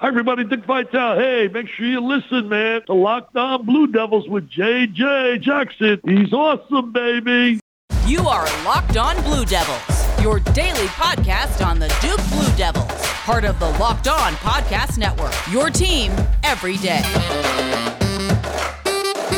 Hi, everybody. Dick Vitale. Hey, make sure you listen, man. to Locked On Blue Devils with JJ Jackson. He's awesome, baby. You are Locked On Blue Devils, your daily podcast on the Duke Blue Devils, part of the Locked On Podcast Network. Your team every day.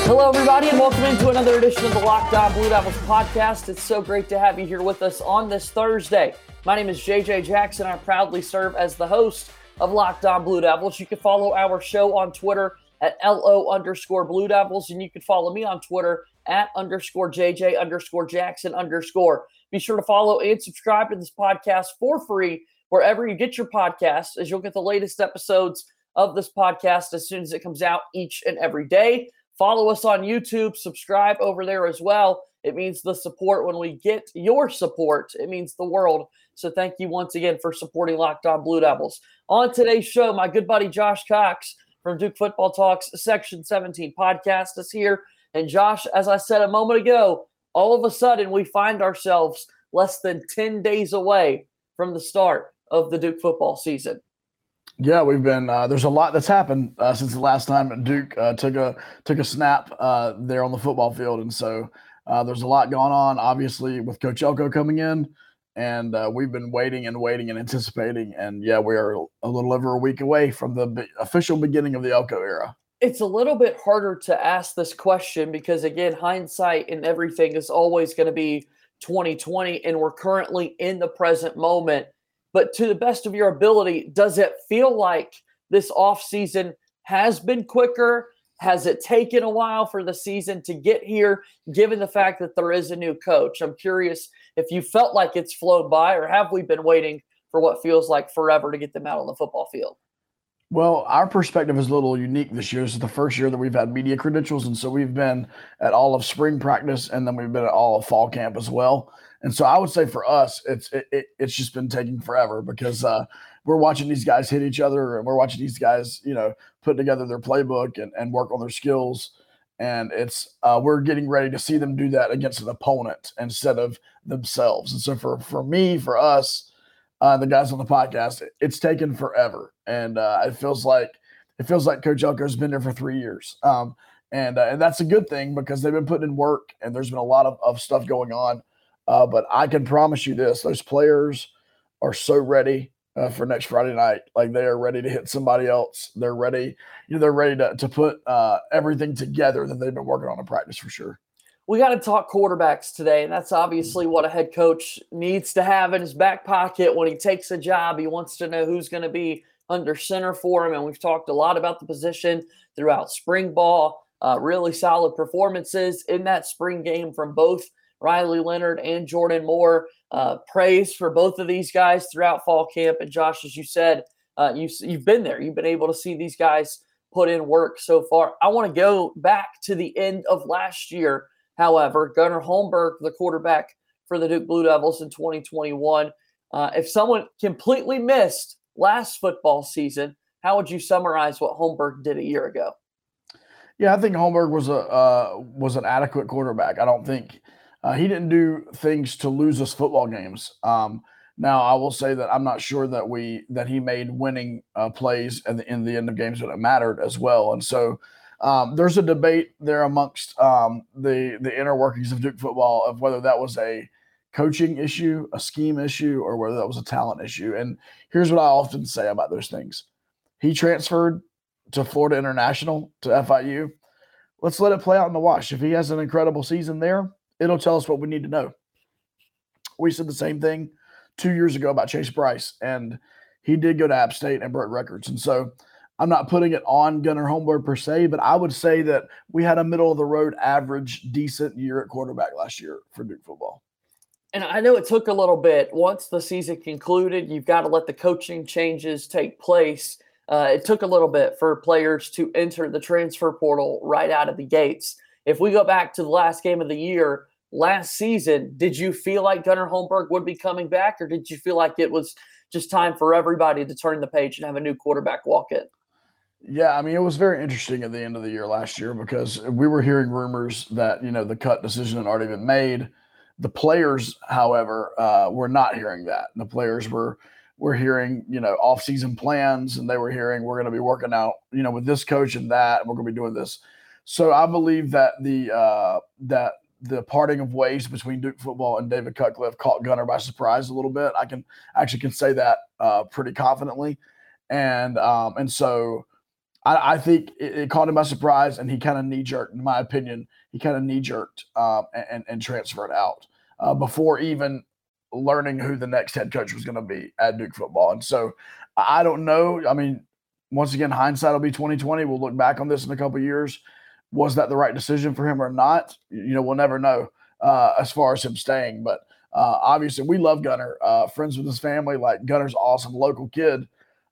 Hello, everybody, and welcome into another edition of the Locked On Blue Devils podcast. It's so great to have you here with us on this Thursday. My name is JJ Jackson. I proudly serve as the host of Locked On Blue Devils. You can follow our show on Twitter at LO underscore Blue Devils, and you can follow me on Twitter at underscore JJ underscore Jackson underscore. Be sure to follow and subscribe to this podcast for free wherever you get your podcasts, as you'll get the latest episodes of this podcast as soon as it comes out each and every day. Follow us on YouTube, subscribe over there as well. It means the support when we get your support. It means the world. So thank you once again for supporting Locked On Blue Devils. On today's show, my good buddy Josh Cox from Duke Football Talks Section 17 podcast is here. And Josh, as I said a moment ago, all of a sudden we find ourselves less than 10 days away from the start of the Duke football season. Yeah, we've been. Uh, there's a lot that's happened uh, since the last time Duke uh, took a took a snap uh, there on the football field, and so uh, there's a lot going on. Obviously, with Coach Elko coming in, and uh, we've been waiting and waiting and anticipating. And yeah, we are a little over a week away from the be- official beginning of the Elko era. It's a little bit harder to ask this question because again, hindsight and everything is always going to be 2020, and we're currently in the present moment. But to the best of your ability, does it feel like this offseason has been quicker? Has it taken a while for the season to get here, given the fact that there is a new coach? I'm curious if you felt like it's flown by, or have we been waiting for what feels like forever to get them out on the football field? Well, our perspective is a little unique this year. This is the first year that we've had media credentials, and so we've been at all of spring practice, and then we've been at all of fall camp as well. And so I would say for us, it's it, it, it's just been taking forever because uh, we're watching these guys hit each other, and we're watching these guys, you know, put together their playbook and, and work on their skills. And it's uh, we're getting ready to see them do that against an opponent instead of themselves. And so for for me, for us, uh, the guys on the podcast, it, it's taken forever, and uh, it feels like it feels like Coach Elko's been there for three years. Um, and uh, and that's a good thing because they've been putting in work, and there's been a lot of, of stuff going on uh, but I can promise you this: those players are so ready uh, for next Friday night. Like they are ready to hit somebody else. They're ready. You know, they're ready to to put uh, everything together that they've been working on in practice for sure. We got to talk quarterbacks today, and that's obviously what a head coach needs to have in his back pocket when he takes a job. He wants to know who's going to be under center for him, and we've talked a lot about the position throughout spring ball. Uh, really solid performances in that spring game from both Riley Leonard and Jordan Moore. Uh, praise for both of these guys throughout fall camp. And Josh, as you said, uh, you, you've been there. You've been able to see these guys put in work so far. I want to go back to the end of last year. However, Gunnar Holmberg, the quarterback for the Duke Blue Devils in 2021, uh, if someone completely missed last football season, how would you summarize what Holmberg did a year ago? Yeah, I think Holmberg was a uh, was an adequate quarterback. I don't think uh, he didn't do things to lose us football games. Um, now, I will say that I'm not sure that we that he made winning uh, plays in the, in the end of games that mattered as well. And so um, there's a debate there amongst um, the the inner workings of Duke football of whether that was a coaching issue, a scheme issue, or whether that was a talent issue. And here's what I often say about those things: he transferred to Florida International to FIU. Let's let it play out in the wash. If he has an incredible season there, it'll tell us what we need to know. We said the same thing two years ago about Chase Brice, and he did go to App State and broke records. And so I'm not putting it on Gunnar Holmberg per se, but I would say that we had a middle of the road average, decent year at quarterback last year for Duke football. And I know it took a little bit. Once the season concluded, you've got to let the coaching changes take place. Uh, it took a little bit for players to enter the transfer portal right out of the gates. If we go back to the last game of the year, last season, did you feel like Gunnar Holmberg would be coming back, or did you feel like it was just time for everybody to turn the page and have a new quarterback walk in? Yeah, I mean, it was very interesting at the end of the year last year because we were hearing rumors that, you know, the cut decision had already been made. The players, however, uh, were not hearing that. The players were were hearing, you know, off-season plans, and they were hearing we're going to be working out, you know, with this coach and that, and we're going to be doing this. So I believe that the uh, that the parting of ways between Duke football and David Cutcliffe caught Gunnar by surprise a little bit. I can actually can say that uh, pretty confidently, and um, and so I, I think it, it, caught him by surprise, and he kind of knee jerked, in my opinion, he kind of knee jerked um, and, and transferred out uh, before even learning who the next head coach was going to be at Duke football. And so I don't know. I mean, once again, hindsight will be 2020. We'll look back on this in a couple years. Was that the right decision for him or not? You know, we'll never know uh, as far as him staying. But uh, obviously, we love Gunnar. Uh, friends with his family. Like Gunnar's awesome, local kid.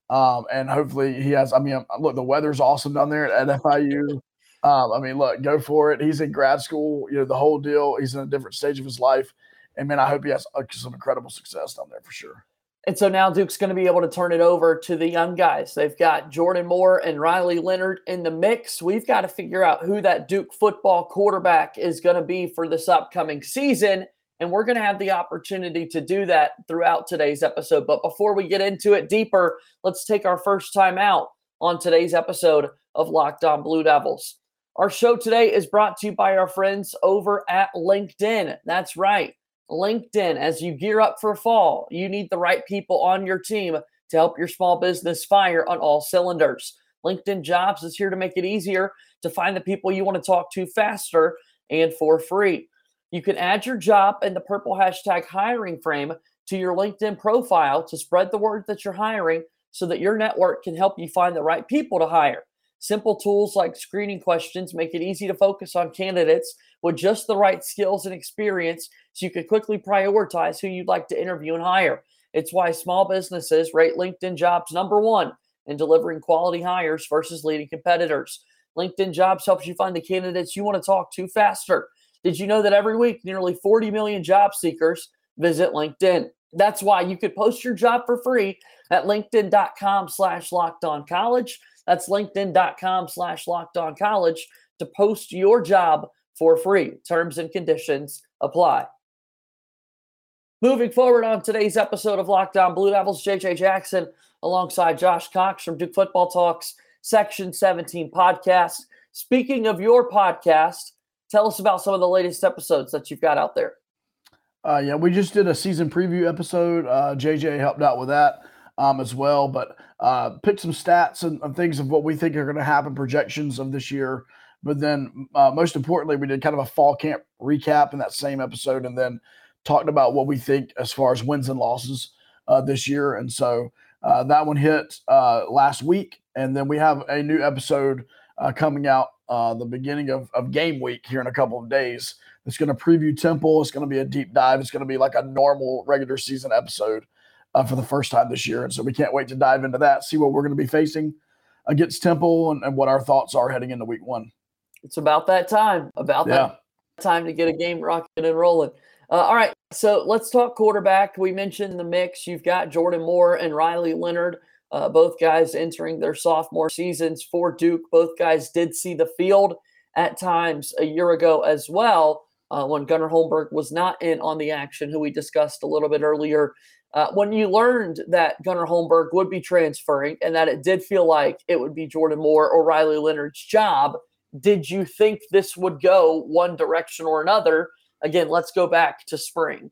Um, and hopefully he has. I mean, look, the weather's awesome down there at FIU. Um, I mean, look, go for it. He's in grad school. You know, the whole deal. He's in a different stage of his life and man, I hope he has uh, some incredible success down there for sure. And so now Duke's going to be able to turn it over to the young guys. They've got Jordan Moore and Riley Leonard in the mix. We've got to figure out who that Duke football quarterback is going to be for this upcoming season. And we're going to have the opportunity to do that throughout today's episode. But before we get into it deeper, let's take our first time out on today's episode of Locked On Blue Devils. Our show today is brought to you by our friends over at LinkedIn. That's right. LinkedIn, as you gear up for fall, you need the right people on your team to help your small business fire on all cylinders. LinkedIn Jobs is here to make it easier to find the people you want to talk to faster and for free. You can add your job and the purple hashtag hiring frame to your LinkedIn profile to spread the word that you're hiring so that your network can help you find the right people to hire. Simple tools like screening questions make it easy to focus on candidates with just the right skills and experience so you can quickly prioritize who you'd like to interview and hire. It's why small businesses rate LinkedIn jobs number one in delivering quality hires versus leading competitors. LinkedIn jobs helps you find the candidates you want to talk to faster. Did you know that every week nearly 40 million job seekers visit LinkedIn? That's why you could post your job for free at linkedin.com slash locked on college. That's linkedin.com slash locked on college to post your job for free. Terms and conditions apply. Moving forward on today's episode of Locked On Blue Devils, JJ Jackson alongside Josh Cox from Duke Football Talks Section 17 podcast. Speaking of your podcast, tell us about some of the latest episodes that you've got out there. Uh, yeah, we just did a season preview episode. Uh, JJ helped out with that um, as well, but uh, picked some stats and, and things of what we think are going to happen, projections of this year. But then, uh, most importantly, we did kind of a fall camp recap in that same episode, and then talked about what we think as far as wins and losses uh, this year. And so uh, that one hit uh, last week, and then we have a new episode uh, coming out uh, the beginning of, of game week here in a couple of days. It's going to preview Temple. It's going to be a deep dive. It's going to be like a normal regular season episode for the first time this year. And so we can't wait to dive into that, see what we're going to be facing against Temple and, and what our thoughts are heading into week one. It's about that time, about yeah. that time to get a game rocking and rolling. Uh, all right, so let's talk quarterback. We mentioned the mix. You've got Jordan Moore and Riley Leonard, uh, both guys entering their sophomore seasons for Duke. Both guys did see the field at times a year ago as well uh, when Gunnar Holmberg was not in on the action, who we discussed a little bit earlier. Uh, when you learned that Gunnar Holmberg would be transferring and that it did feel like it would be Jordan Moore or Riley Leonard's job, did you think this would go one direction or another? Again, let's go back to spring.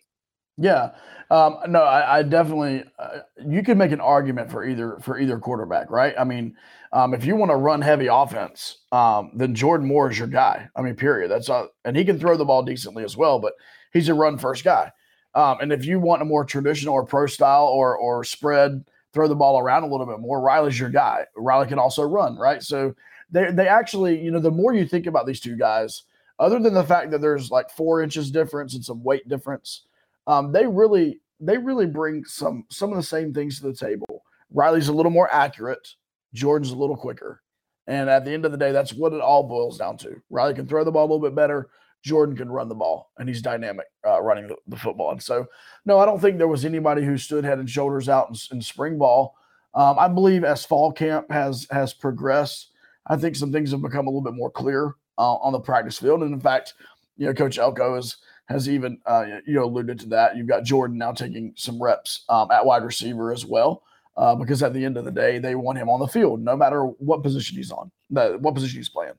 Yeah, um, no, I, I definitely. Uh, you could make an argument for either for either quarterback, right? I mean, um, if you want to run heavy offense, um, then Jordan Moore is your guy. I mean, period. That's all, and he can throw the ball decently as well, but he's a run first guy. Um, and if you want a more traditional or pro style or or spread, throw the ball around a little bit more, Riley's your guy. Riley can also run, right? So they they actually, you know, the more you think about these two guys, other than the fact that there's like four inches difference and some weight difference, um, they really they really bring some some of the same things to the table. Riley's a little more accurate, Jordan's a little quicker. And at the end of the day, that's what it all boils down to. Riley can throw the ball a little bit better. Jordan can run the ball, and he's dynamic uh, running the, the, football. And so, no, I don't think there was anybody who stood head and shoulders out in, in spring ball. Um, I believe as fall camp has has progressed, I think some things have become a little bit more clear uh, on the practice field. And in fact, you know, Coach Elko has has even uh, you know alluded to that. You've got Jordan now taking some reps um, at wide receiver as well, uh, because at the end of the day, they want him on the field, no matter what position he's on, what position he's playing.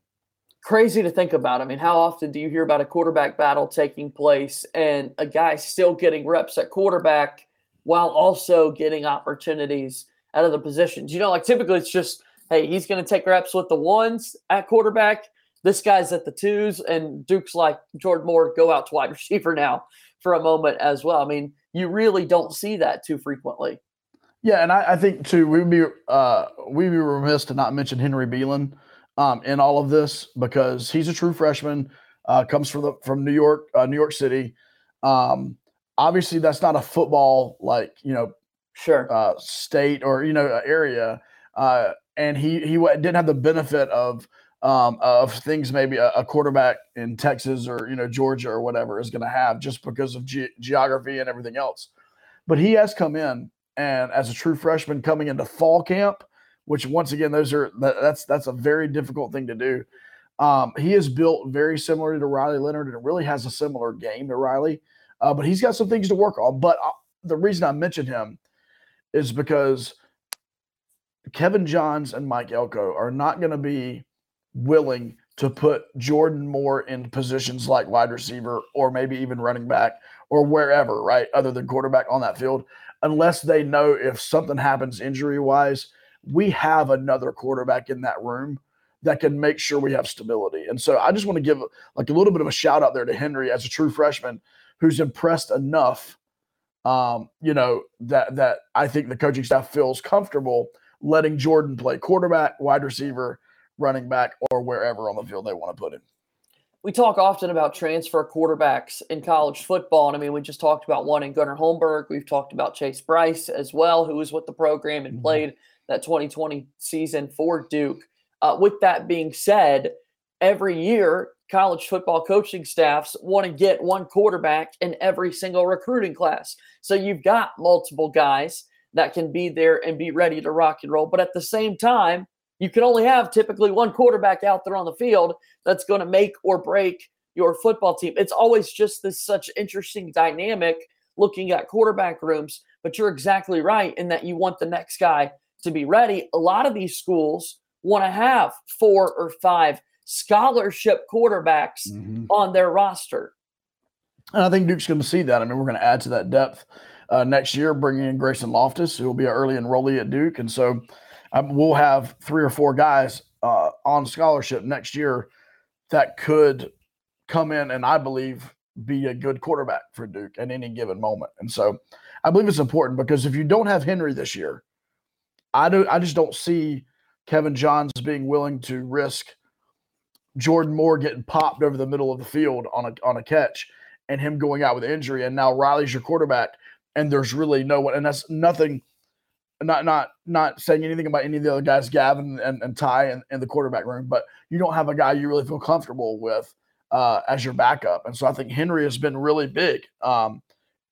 Crazy to think about. I mean, how often do you hear about a quarterback battle taking place and a guy still getting reps at quarterback while also getting opportunities at other positions? You know, like typically it's just, hey, he's going to take reps with the ones at quarterback this guy's at the twos, and Duke's like Jordan Moore, go out to wide receiver now for a moment as well. I mean, you really don't see that too frequently. Yeah, and I, I think too we'd be uh, we'd be remiss to not mention Henry Belin um, in all of this because he's a true freshman, uh, comes from the from New York, uh, New York City. Um, obviously, that's not a football like you know, sure uh, state or you know area, uh, and he he didn't have the benefit of um, of things maybe a, a, quarterback in Texas or you know Georgia or whatever is going to have just because of ge- geography and everything else. But he has come in and as a true freshman coming into fall camp, which once again those are that, that's that's a very difficult thing to do. Um, he is built very similar to Riley Leonard and really has a similar game to Riley, uh, but he's got some things to work on. But uh, the reason I mentioned him is because Kevin Johns and Mike Elko are not going to be willing to put Jordan Moore in positions like wide receiver or maybe even running back or wherever, right, other than quarterback on that field, unless they know if something happens injury wise, we have another quarterback in that room that can make sure we have stability. And so I just want to give like a little bit of a shout out there to Henry as a true freshman who's impressed enough um, you know, that that I think the coaching staff feels comfortable letting Jordan play quarterback, wide receiver, running back, or wherever on the field they want to put him. We talk often about transfer quarterbacks in college football. And I mean, we just talked about one in Gunnar Holmberg. We've talked about Chase Brice as well, who was with the program and mm-hmm. played that 2020 season for Duke. Uh, with that being said, every year, college football coaching staffs want to get one quarterback in every single recruiting class. So you've got multiple guys that can be there and be ready to rock and roll. But at the same time, you can only have typically one quarterback out there on the field that's going to make or break your football team. It's always just this such interesting dynamic looking at quarterback rooms, but you're exactly right in that you want the next guy to be ready. A lot of these schools want to have four or five scholarship quarterbacks mm-hmm. on their roster. And I think Duke's going to see that. I mean, we're going to add to that depth uh, next year, bringing in Grayson Loftus, who will be an early enrollee at Duke. And so um, we'll have three or four guys uh, on scholarship next year that could come in and I believe be a good quarterback for Duke at any given moment. And so I believe it's important because if you don't have Henry this year, I do I just don't see Kevin Johns being willing to risk Jordan Moore getting popped over the middle of the field on a on a catch and him going out with injury and now Riley's your quarterback and there's really no one and that's nothing not not not saying anything about any of the other guys, Gavin and, and Ty in, in the quarterback room, but you don't have a guy you really feel comfortable with uh, as your backup. And so I think Henry has been really big um,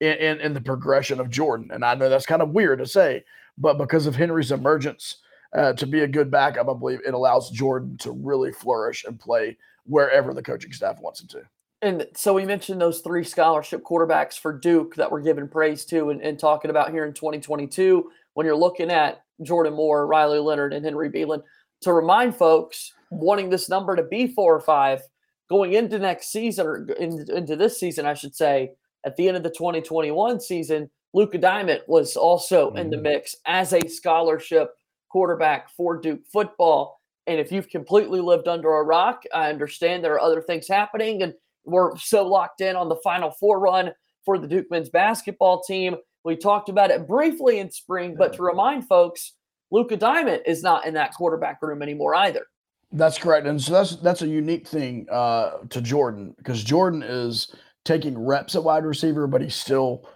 in, in, in the progression of Jordan. And I know that's kind of weird to say, but because of Henry's emergence uh, to be a good backup, I believe it allows Jordan to really flourish and play wherever the coaching staff wants him to. And so we mentioned those three scholarship quarterbacks for Duke that we're giving praise to and, and talking about here in 2022 when you're looking at Jordan Moore, Riley Leonard, and Henry Beeland. To remind folks, wanting this number to be four or five going into next season or in, into this season, I should say, at the end of the 2021 season, Luca Diamont was also mm-hmm. in the mm-hmm. mix as a scholarship quarterback for Duke football. And if you've completely lived under a rock, I understand there are other things happening, and we're so locked in on the Final Four run for the Duke men's basketball team. We talked about it briefly in spring, but to remind folks, Luca Diamont is not in that quarterback room anymore either. That's correct, and so that's that's a unique thing uh, to Jordan because Jordan is taking reps at wide receiver, but he's still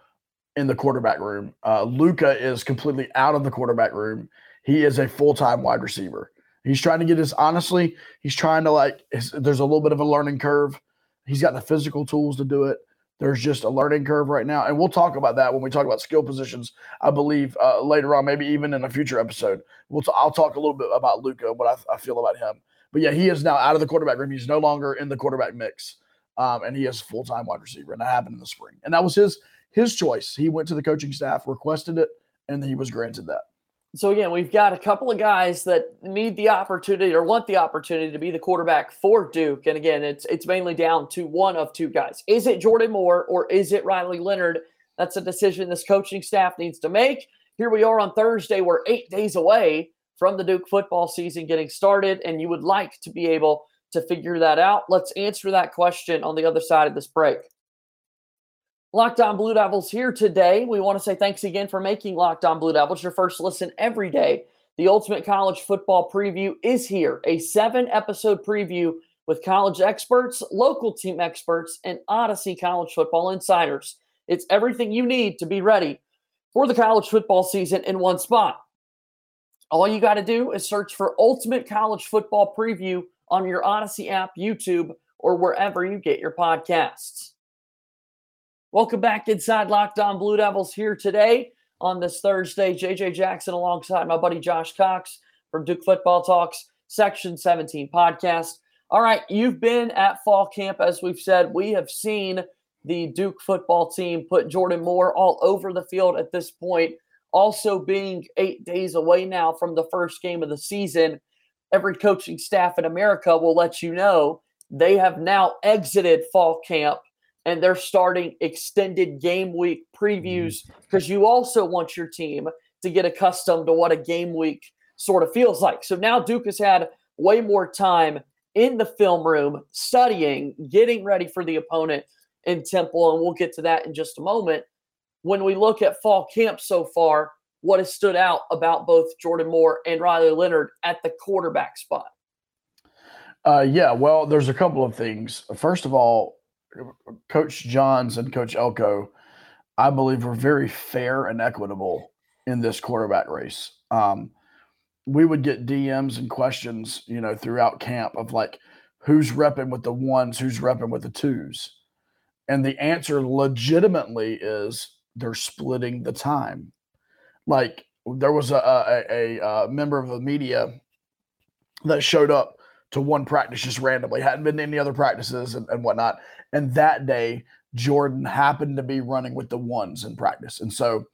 in the quarterback room. Uh, Luca is completely out of the quarterback room. He is a full time wide receiver. He's trying to get his honestly. He's trying to like. There's a little bit of a learning curve. He's got the physical tools to do it. There's just a learning curve right now, and we'll talk about that when we talk about skill positions. I believe uh, later on, maybe even in a future episode, we'll t- I'll talk a little bit about Luca, what I, I, feel about him. But yeah, he is now out of the quarterback room. He's no longer in the quarterback mix um, and he is full time wide receiver, and that happened in the spring, and that was his his choice. He went to the coaching staff, requested it, and he was granted that. So again, we've got a couple of guys that need the opportunity or want the opportunity to be the quarterback for Duke. And again, it's it's mainly down to one of two guys. Is it Jordan Moore or is it Riley Leonard? That's a decision this coaching staff needs to make. Here we are on Thursday. We're eight days away from the Duke football season getting started, and you would like to be able to figure that out. Let's answer that question on the other side of this break. Locked On Blue Devils here today. We want to say thanks again for making Locked On Blue Devils your first listen every day. The Ultimate College Football Preview is here, a seven episode preview with college experts, local team experts, and Audacy College Football insiders. It's everything you need to be ready for the college football season in one spot. All you got to do is search for Ultimate College Football Preview on your Audacy app, YouTube, or wherever you get your podcasts. Welcome back inside Locked On Blue Devils here today on this Thursday. JJ Jackson alongside my buddy Josh Cox from Duke Football Talks Section 17 podcast. All right, you've been at fall camp, as we've said. We have seen the Duke football team put Jordan Moore all over the field at this point. Also, being eight days away now from the first game of the season, every coaching staff in America will let you know they have now exited fall camp and they're starting extended game week previews because mm-hmm. you also want your team to get accustomed to what a game week sort of feels like. So now Duke has had way more time in the film room studying, getting ready for the opponent in Temple, and we'll get to that in just a moment. When we look at fall camp so far, what has stood out about both Jordan Moore and Riley Leonard at the quarterback spot? Uh, yeah, well, there's a couple of things. First of all, Coach Johns and Coach Elko, I believe, were very fair and equitable in this quarterback race. Um, we would get DMs and questions, you know, throughout camp of like, who's repping with the ones, who's repping with the twos. And the answer legitimately is they're splitting the time. Like there was a, a, a, a member of the media that showed up to one practice just randomly, hadn't been to any other practices and, and whatnot. And that day, Jordan happened to be running with the ones in practice. And so,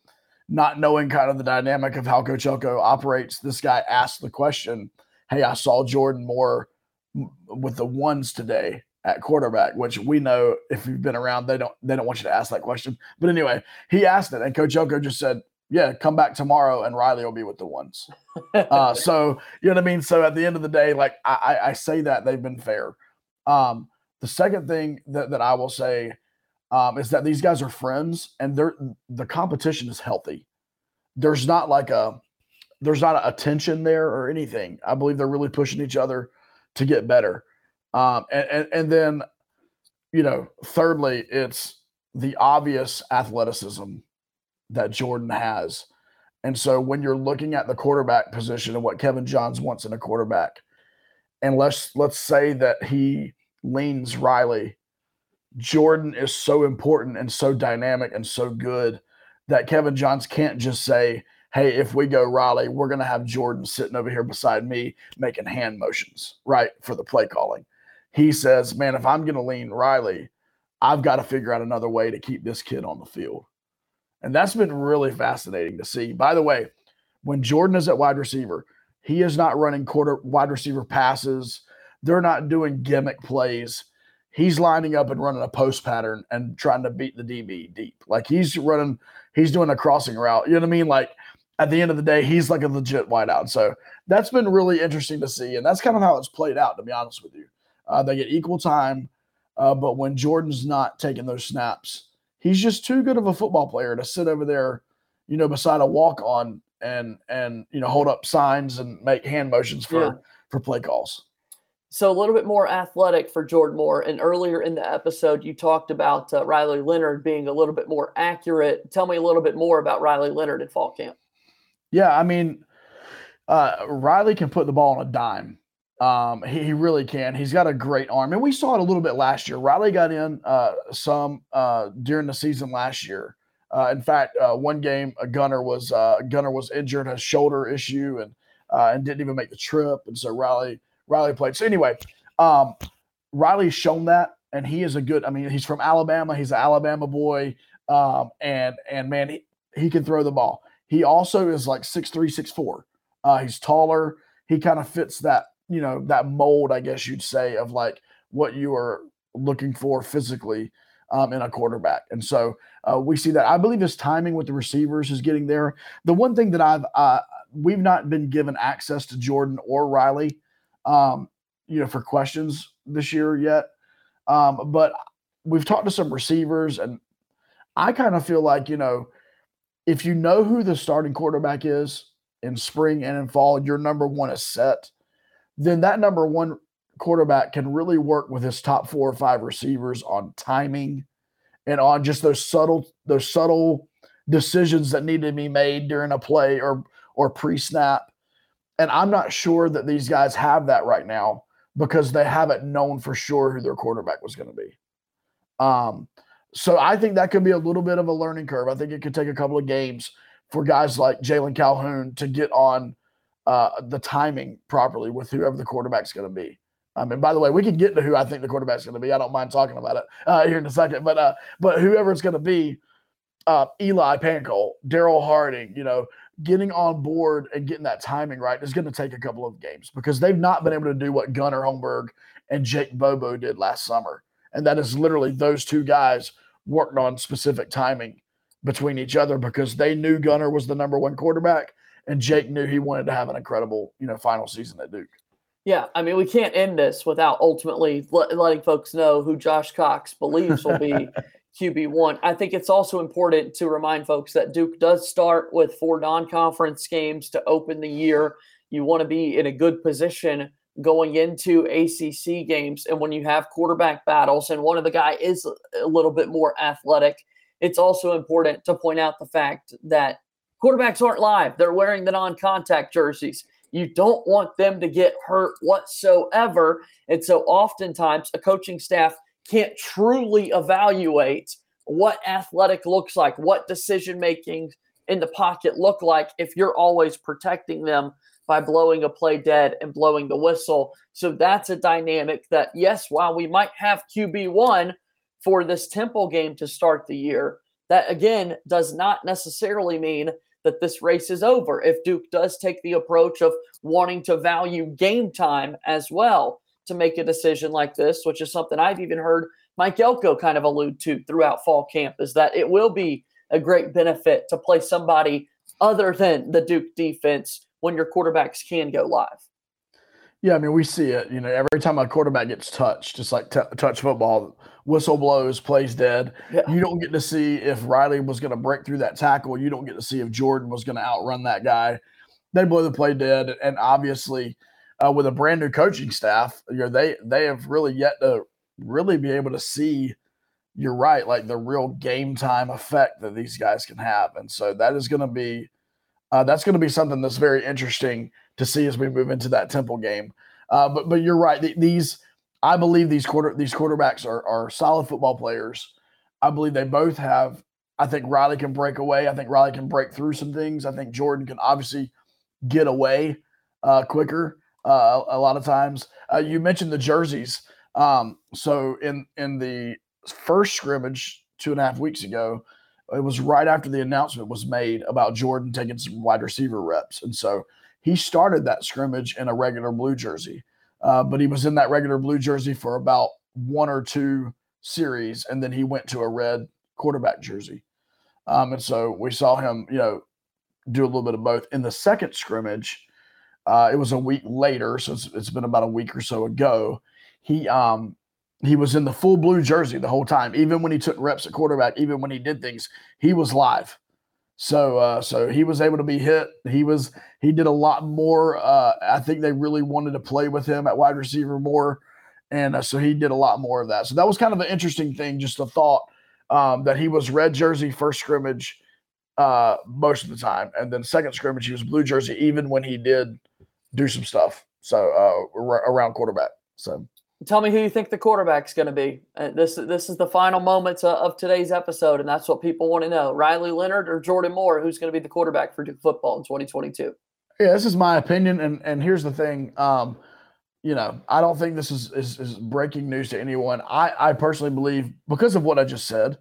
not knowing kind of the dynamic of how Coach Elko operates, this guy asked the question, Hey, I saw Jordan Moore with the ones today at quarterback, which we know if you've been around, they don't they don't want you to ask that question. But anyway, he asked it, and Coach just said, yeah, come back tomorrow and Riley will be with the ones. Uh, so you know what I mean. So at the end of the day, like I, I say that they've been fair. Um, the second thing that, that I will say um, is that these guys are friends and they're the competition is healthy. There's not like a there's not a tension there or anything. I believe they're really pushing each other to get better. Um, and, and and then you know, thirdly, it's the obvious athleticism that Jordan has. And so when you're looking at the quarterback position and what Kevin Johns wants in a quarterback, and let's let's say that he leans Riley, Jordan is so important and so dynamic and so good that Kevin Johns can't just say, Hey, if we go Riley, we're going to have Jordan sitting over here beside me making hand motions, right, for the play calling. He says, Man, if I'm going to lean Riley, I've got to figure out another way to keep this kid on the field. And that's been really fascinating to see. By the way, when Jordan is at wide receiver, he is not running quarter wide receiver passes. They're not doing gimmick plays. He's lining up and running a post pattern and trying to beat the DB deep. Like he's running, he's doing a crossing route. You know what I mean? Like at the end of the day, he's like a legit wideout. So that's been really interesting to see. And that's kind of how it's played out, to be honest with you. Uh, they get equal time, uh, but when Jordan's not taking those snaps, he's just too good of a football player to sit over there, you know, beside a walk on and and you know hold up signs and make hand motions for yeah. for play calls. So a little bit more athletic for Jordan Moore. And earlier in the episode, you talked about uh, Riley Leonard being a little bit more accurate. Tell me a little bit more about Riley Leonard at fall camp. Yeah, I mean, uh, Riley can put the ball on a dime. Um, he, he, really can. He's got a great arm, and we saw it a little bit last year. Riley got in uh, some uh, during the season last year. Uh, in fact, uh, one game, a Gunnar was uh, Gunnar was injured, a shoulder issue, and uh, and didn't even make the trip. And so Riley Riley played. So anyway, um, Riley's shown that, and he is a good. I mean, he's from Alabama. He's an Alabama boy, um, and and man, he, he can throw the ball. He also is like six three, six four. He's taller. He kind of fits that you know that mold, I guess you'd say, of like what you are looking for physically um, in a quarterback. And so uh, we see that. I believe his timing with the receivers is getting there. The one thing that I've uh, we've not been given access to Jordan or Riley, um, you know, for questions this year yet. Um, but we've talked to some receivers, and I kind of feel like you know, if you know who the starting quarterback is in spring and in fall, your number one is set. Then that number one quarterback can really work with his top four or five receivers on timing and on just those subtle those subtle decisions that need to be made during a play or or pre-snap. And I'm not sure that these guys have that right now because they haven't known for sure who their quarterback was going to be. Um, so I think that could be a little bit of a learning curve. I think it could take a couple of games for guys like Jalen Calhoun to get on uh, the timing properly with whoever the quarterback's going to be. I mean, by the way, we can get to who I think the quarterback's going to be. I don't mind talking about it uh, here in a second. But uh, but whoever it's going to be, uh, Eli Pancol, Darrell Harding, you know, getting on board and getting that timing right is going to take a couple of games because they've not been able to do what Gunnar Holmberg and Jake Bobo did last summer. And that is literally those two guys worked on specific timing between each other because they knew Gunnar was the number one quarterback and Jake knew he wanted to have an incredible, you know, final season at Duke. Yeah, I mean, we can't end this without ultimately letting folks know who Josh Cox believes will be QB1. I think it's also important to remind folks that Duke does start with four non conference games to open the year. You want to be in a good position going into ACC games. And when you have quarterback battles and one of the guy is a little bit more athletic, it's also important to point out the fact that quarterbacks aren't live. They're wearing the non contact jerseys. You don't want them to get hurt whatsoever. And so oftentimes a coaching staff can't truly evaluate what athletic looks like, what decision making in the pocket look like if you're always protecting them by blowing a play dead and blowing the whistle. So that's a dynamic that, yes, while we might have QB1 for this Temple game to start the year, that again does not necessarily mean that this race is over. If Duke does take the approach of wanting to value game time as well, to make a decision like this, which is something I've even heard Mike Elko kind of allude to throughout fall camp, is that it will be a great benefit to play somebody other than the Duke defense when your quarterbacks can go live. Yeah, I mean, we see it. You know, every time a quarterback gets touched, just like t- touch football, whistle blows, plays dead. Yeah. You don't get to see if Riley was going to break through that tackle. You don't get to see if Jordan was going to outrun that guy. They blow the play dead, and obviously, uh, with a brand new coaching staff, you know they they have really yet to really be able to see. You're right, like the real game time effect that these guys can have, and so that is going to be uh, that's going to be something that's very interesting to see as we move into that Temple game. Uh, but but you're right; these I believe these quarter these quarterbacks are are solid football players. I believe they both have. I think Riley can break away. I think Riley can break through some things. I think Jordan can obviously get away uh, quicker uh, a lot of times. Uh, you mentioned the jerseys. Um, so in in the first scrimmage two and a half weeks ago, it was right after the announcement was made about Jordan taking some wide receiver reps, and so he started that scrimmage in a regular blue jersey. Uh, but he was in that regular blue jersey for about one or two series, and then he went to a red quarterback jersey. Um, and so we saw him, you know, do a little bit of both. In the second scrimmage, uh, it was a week later, so it's, it's been about a week or so ago. He um he was in the full blue jersey the whole time, even when he took reps at quarterback, even when he did things, he was live. So uh, so he was able to be hit. He was he did a lot more. Uh, I think they really wanted to play with him at wide receiver more, and uh, so he did a lot more of that. So that was kind of an interesting thing, just a thought um, that he was red jersey first scrimmage uh, most of the time, and then second scrimmage he was blue jersey even when he did do some stuff. So uh, around quarterback. So tell me who you think the quarterback's going to be. Uh, this this is the final moments of, of today's episode, and that's what people want to know: Riley Leonard or Jordan Moore? Who's going to be the quarterback for Duke football in 2022? Yeah, this is my opinion, and and here's the thing. Um, you know, I don't think this is, is, is breaking news to anyone. I, I personally believe because of what I just said.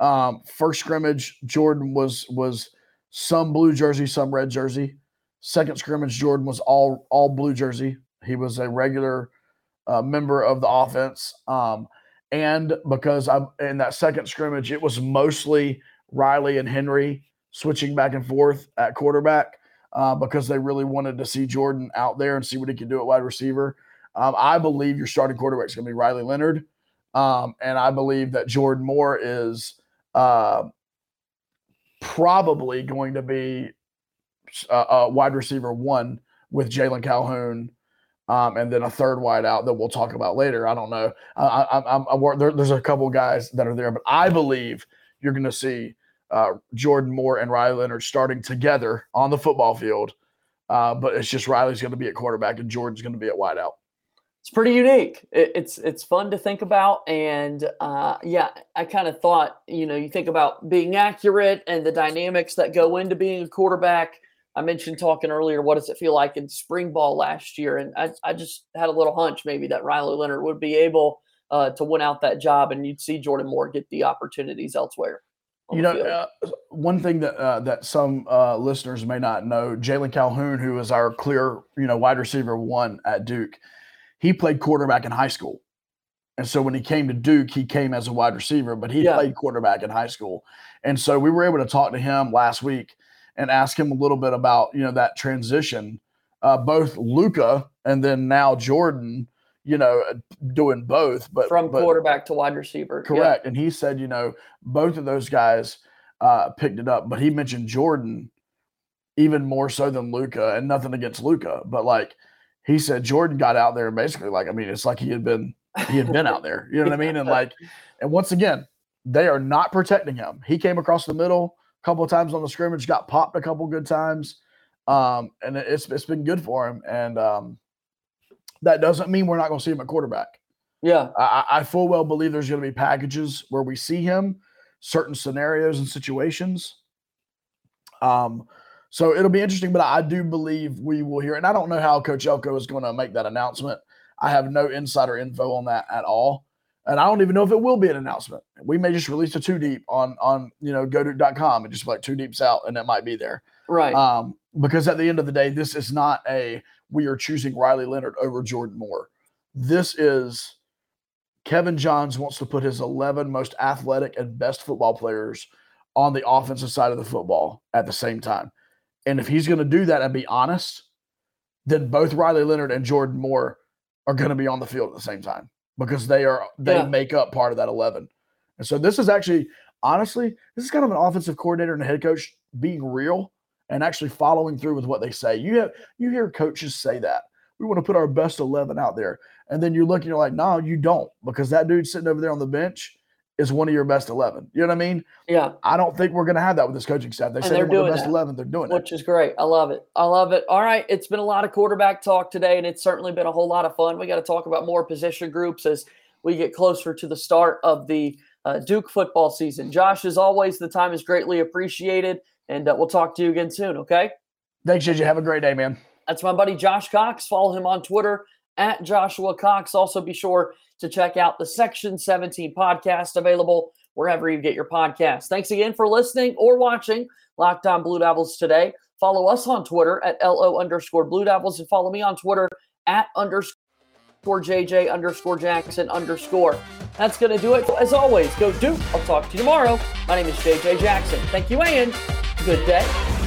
Um, first scrimmage, Jordan was was some blue jersey, some red jersey. Second scrimmage, Jordan was all all blue jersey. He was a regular uh, member of the offense. Um, and because I'm in that second scrimmage, it was mostly Riley and Henry switching back and forth at quarterback uh, because they really wanted to see Jordan out there and see what he could do at wide receiver. Um, I believe your starting quarterback is going to be Riley Leonard. Um, and I believe that Jordan Moore is uh, probably going to be a, uh, a wide receiver one with Jalen Calhoun um, and then a third wide out that we'll talk about later. I don't know. I, I, I'm, I'm there, there's a couple guys that are there, but I believe you're going to see uh, Jordan Moore and Riley Leonard starting together on the football field. Uh, but it's just Riley's going to be at quarterback and Jordan's going to be at wide out. It's pretty unique. It, it's it's fun to think about, and uh, yeah, I kind of thought you know you think about being accurate and the dynamics that go into being a quarterback I mentioned talking earlier, what does it feel like in spring ball last year? And I, I just had a little hunch maybe that Riley Leonard would be able uh, to win out that job, and you'd see Jordan Moore get the opportunities elsewhere. You know, uh, one thing that uh, that some uh, listeners may not know, Jalen Calhoun, who is our clear, you know, wide receiver one at Duke, he played quarterback in high school, and so when he came to Duke, he came as a wide receiver, but he yeah. played quarterback in high school, and so we were able to talk to him last week and ask him a little bit about you know that transition. Uh, both Luca and then now Jordan, you know, doing both, but from but, quarterback to wide receiver. Correct. Yeah. And he said, you know, both of those guys uh, picked it up, but he mentioned Jordan even more so than Luca, and nothing against Luca, but like he said, Jordan got out there basically like I mean, it's like he had been he had been out there. You know what I mean? And like, and once again, they are not protecting him. He came across the middle a couple of times on the scrimmage, got popped a couple good times, um, and it's it's been good for him. And um, that doesn't mean we're not going to see him at quarterback. Yeah, I, I full well believe there's going to be packages where we see him, certain scenarios and situations. Um, so it'll be interesting, but I do believe we will hear. And I don't know how Coach Elko is going to make that announcement. I have no insider info on that at all and I don't even know if it will be an announcement. We may just release a two deep on on you know goduke.com and just like two deeps out, and it might be there. Right. Um, because at the end of the day, this is not a we are choosing Riley Leonard over Jordan Moore. This is Kevin Johns wants to put his 11 most athletic and best football players on the offensive side of the football at the same time. And if he's going to do that and be honest, then both Riley Leonard and Jordan Moore are going to be on the field at the same time because they are they yeah. make up part of that 11. And so this is actually honestly, this is kind of an offensive coordinator and head coach being real and actually following through with what they say. You have you hear coaches say that. We want to put our best 11 out there. And then you look and you're like, "No, you don't because that dude sitting over there on the bench is one of your best 11. You know what I mean? Yeah. I don't think we're going to have that with this coaching staff. They say they're doing the best that, 11. They're doing which it. Which is great. I love it. I love it. All right. It's been a lot of quarterback talk today, and it's certainly been a whole lot of fun. We got to talk about more position groups as we get closer to the start of the uh, Duke football season. Josh, as always, the time is greatly appreciated, and uh, we'll talk to you again soon, okay? Thanks, JJ. Have a great day, man. That's my buddy Josh Cox. Follow him on Twitter at Joshua Cox. Also, be sure to check out the Section 17 podcast available wherever you get your podcasts. Thanks again for listening or watching Locked On Blue Devils today. Follow us on Twitter at LO underscore Blue Devils and follow me on Twitter at underscore JJ underscore Jackson underscore. That's going to do it. As always, go Duke. I'll talk to you tomorrow. My name is JJ Jackson. Thank you and good day.